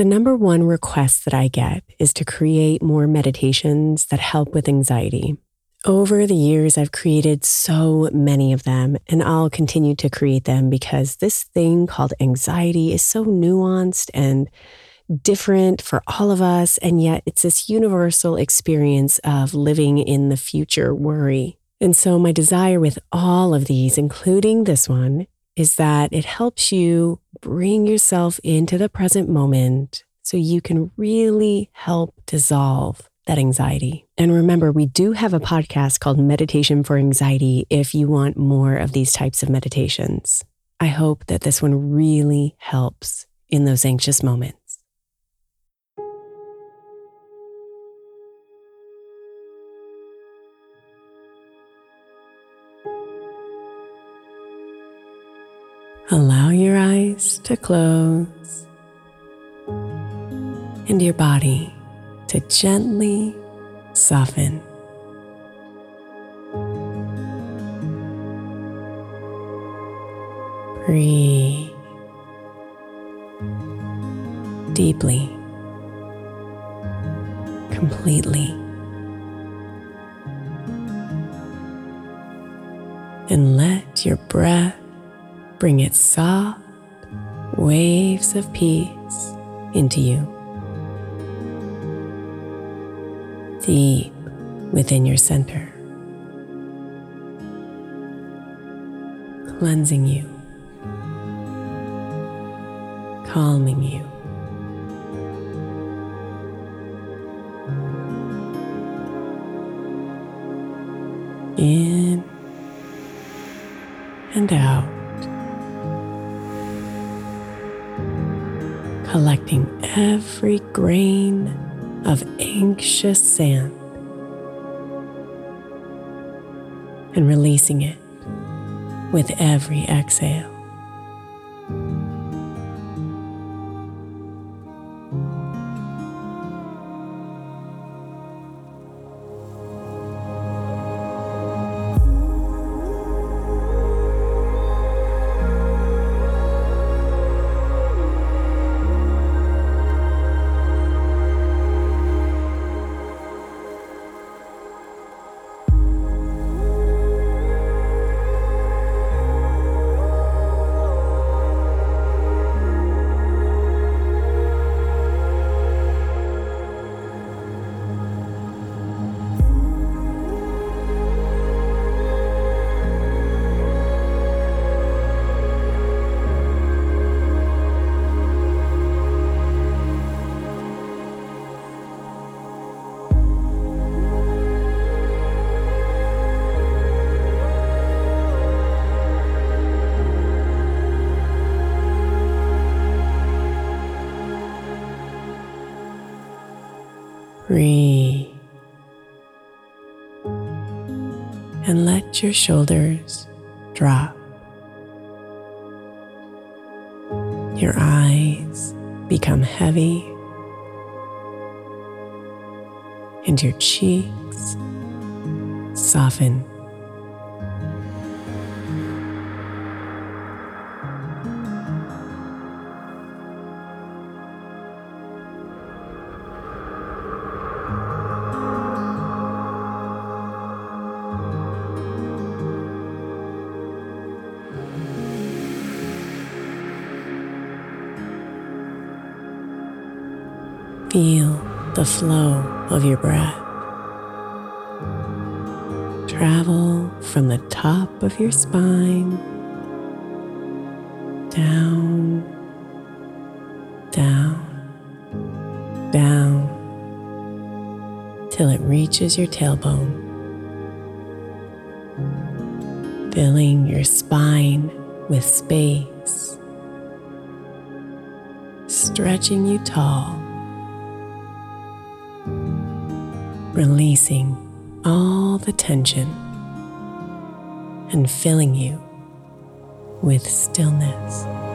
The number one request that I get is to create more meditations that help with anxiety. Over the years, I've created so many of them, and I'll continue to create them because this thing called anxiety is so nuanced and different for all of us. And yet, it's this universal experience of living in the future worry. And so, my desire with all of these, including this one, is that it helps you bring yourself into the present moment so you can really help dissolve that anxiety. And remember, we do have a podcast called Meditation for Anxiety if you want more of these types of meditations. I hope that this one really helps in those anxious moments. Allow your eyes to close and your body to gently soften. Breathe deeply, completely. And let your breath bring its soft waves of peace into you. Deep within your center, cleansing you, calming you. In and out. Collecting every grain of anxious sand and releasing it with every exhale. Your shoulders drop. Your eyes become heavy, and your cheeks soften. The flow of your breath. Travel from the top of your spine down, down, down till it reaches your tailbone, filling your spine with space, stretching you tall releasing all the tension and filling you with stillness.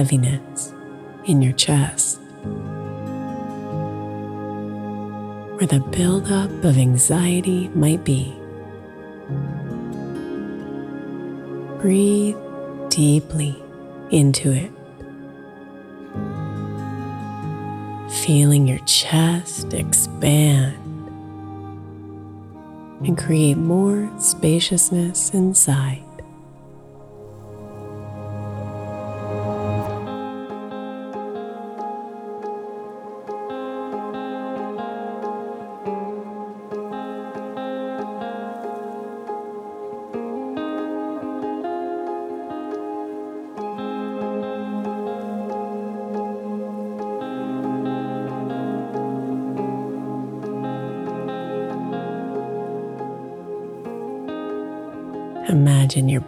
Heaviness in your chest, where the buildup of anxiety might be. Breathe deeply into it, feeling your chest expand and create more spaciousness inside.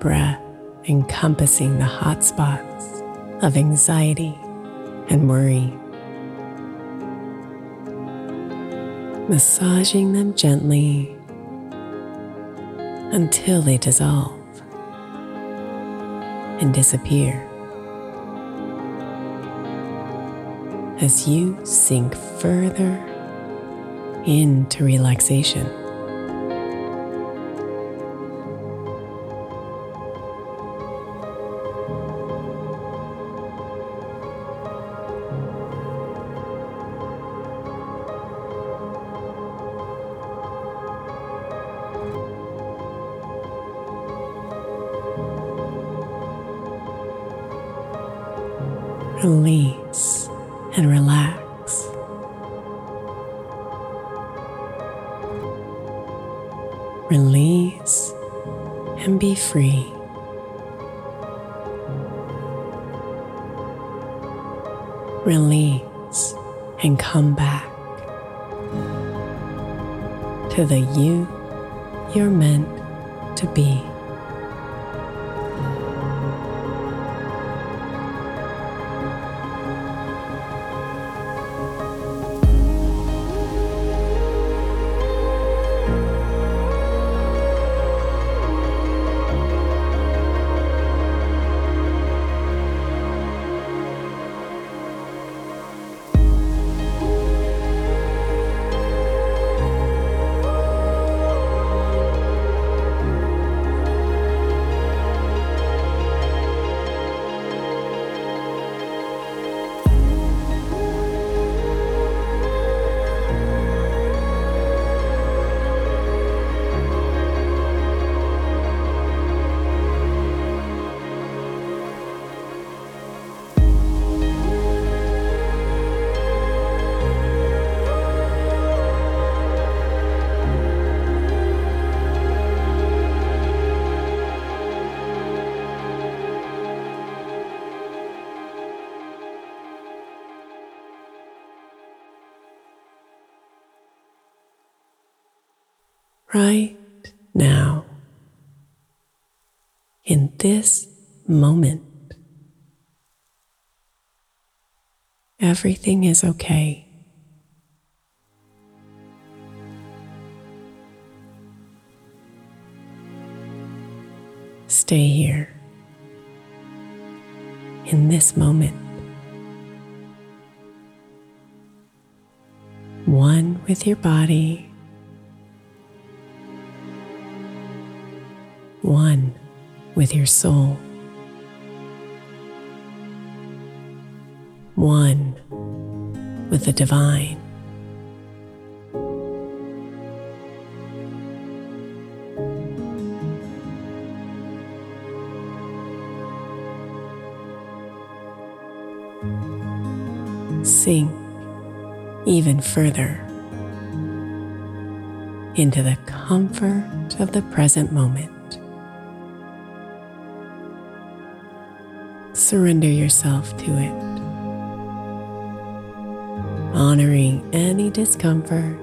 Breath encompassing the hot spots of anxiety and worry, massaging them gently until they dissolve and disappear. As you sink further into relaxation. Release and relax. Release and be free. Release and come back to the you you're meant to be. Right now, in this moment. Everything is okay. Stay here in this moment. One with your body, one with your soul, one with the divine. Sink even further into the comfort of the present moment. Surrender yourself to it, honoring any discomfort,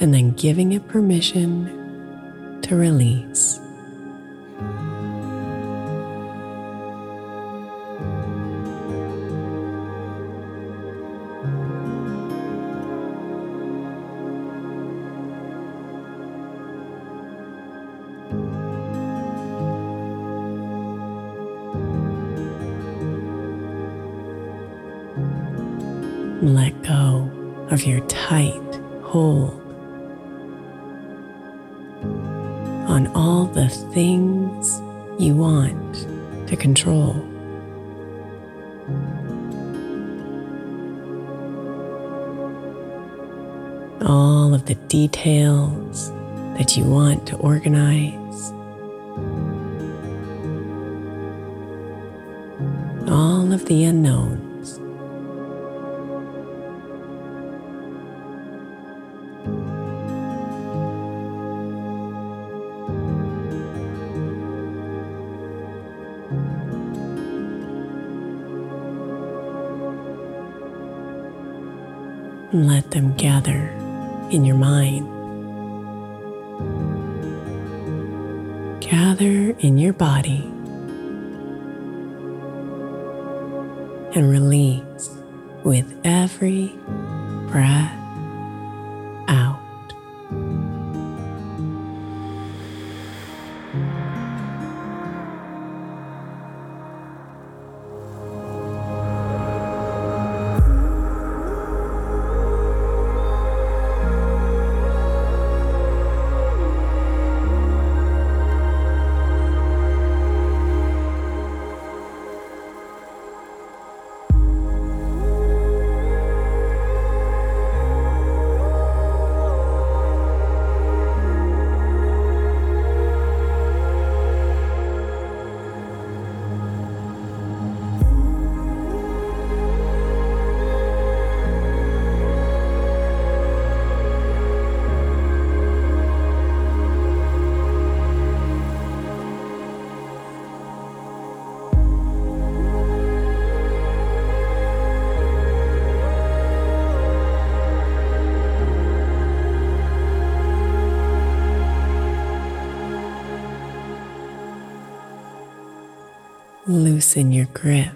and then giving it permission to release. Of your tight hold on all the things you want to control. All of the details that you want to organize. All of the unknowns. Let them gather in your mind. Gather in your body and release with every breath Loosen your grip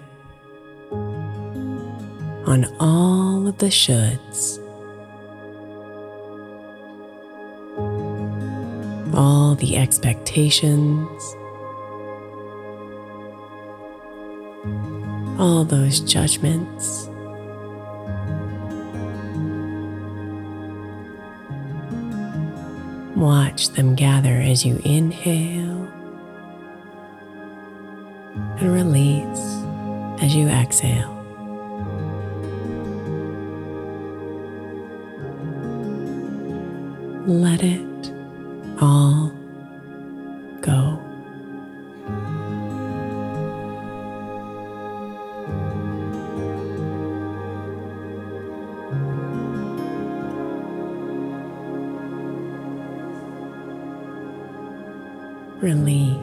on all of the shoulds, all the expectations, all those judgments. Watch them gather as you inhale and release as you exhale. Let it all go. Release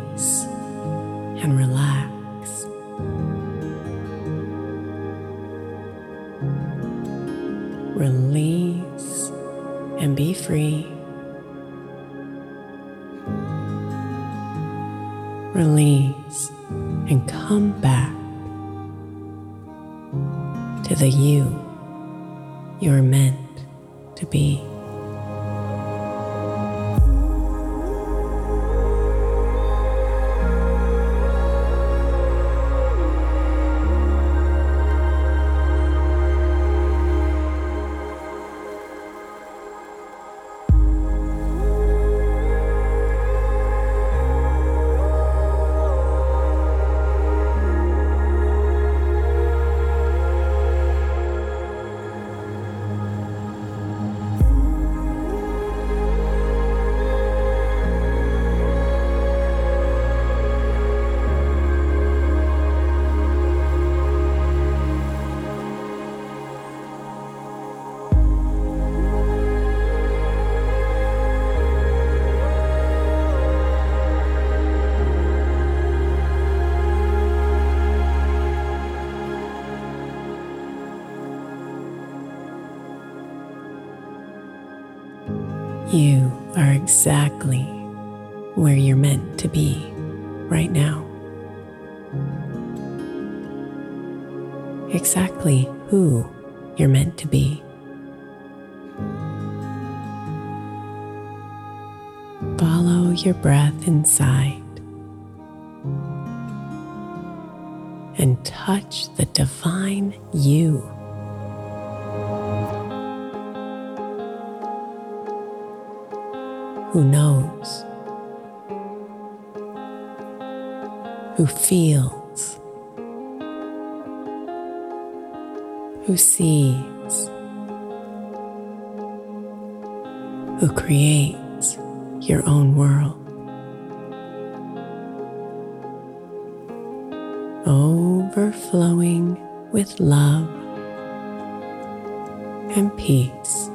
meant to be. You are exactly where you're meant to be right now. Exactly who you're meant to be. Follow your breath inside and touch the divine you. Who knows, who feels, who sees, who creates your own world. Overflowing with love and peace.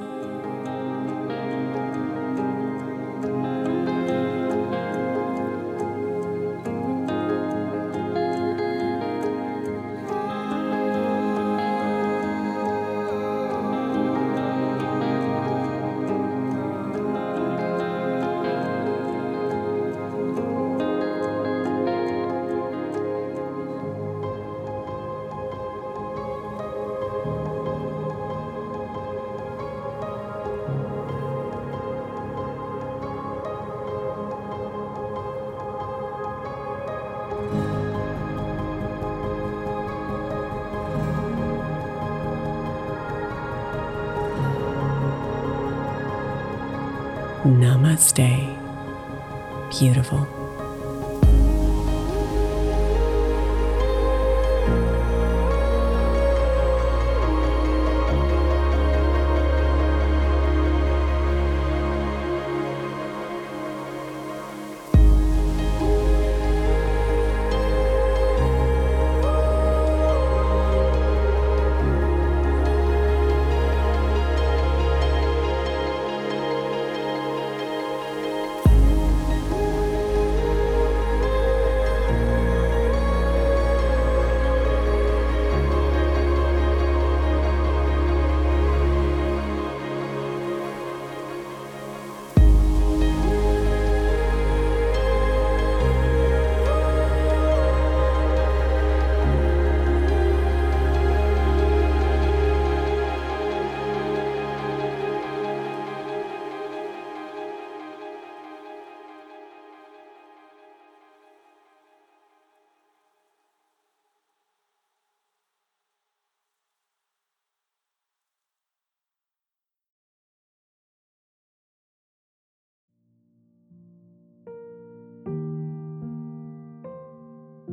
Namaste. Beautiful.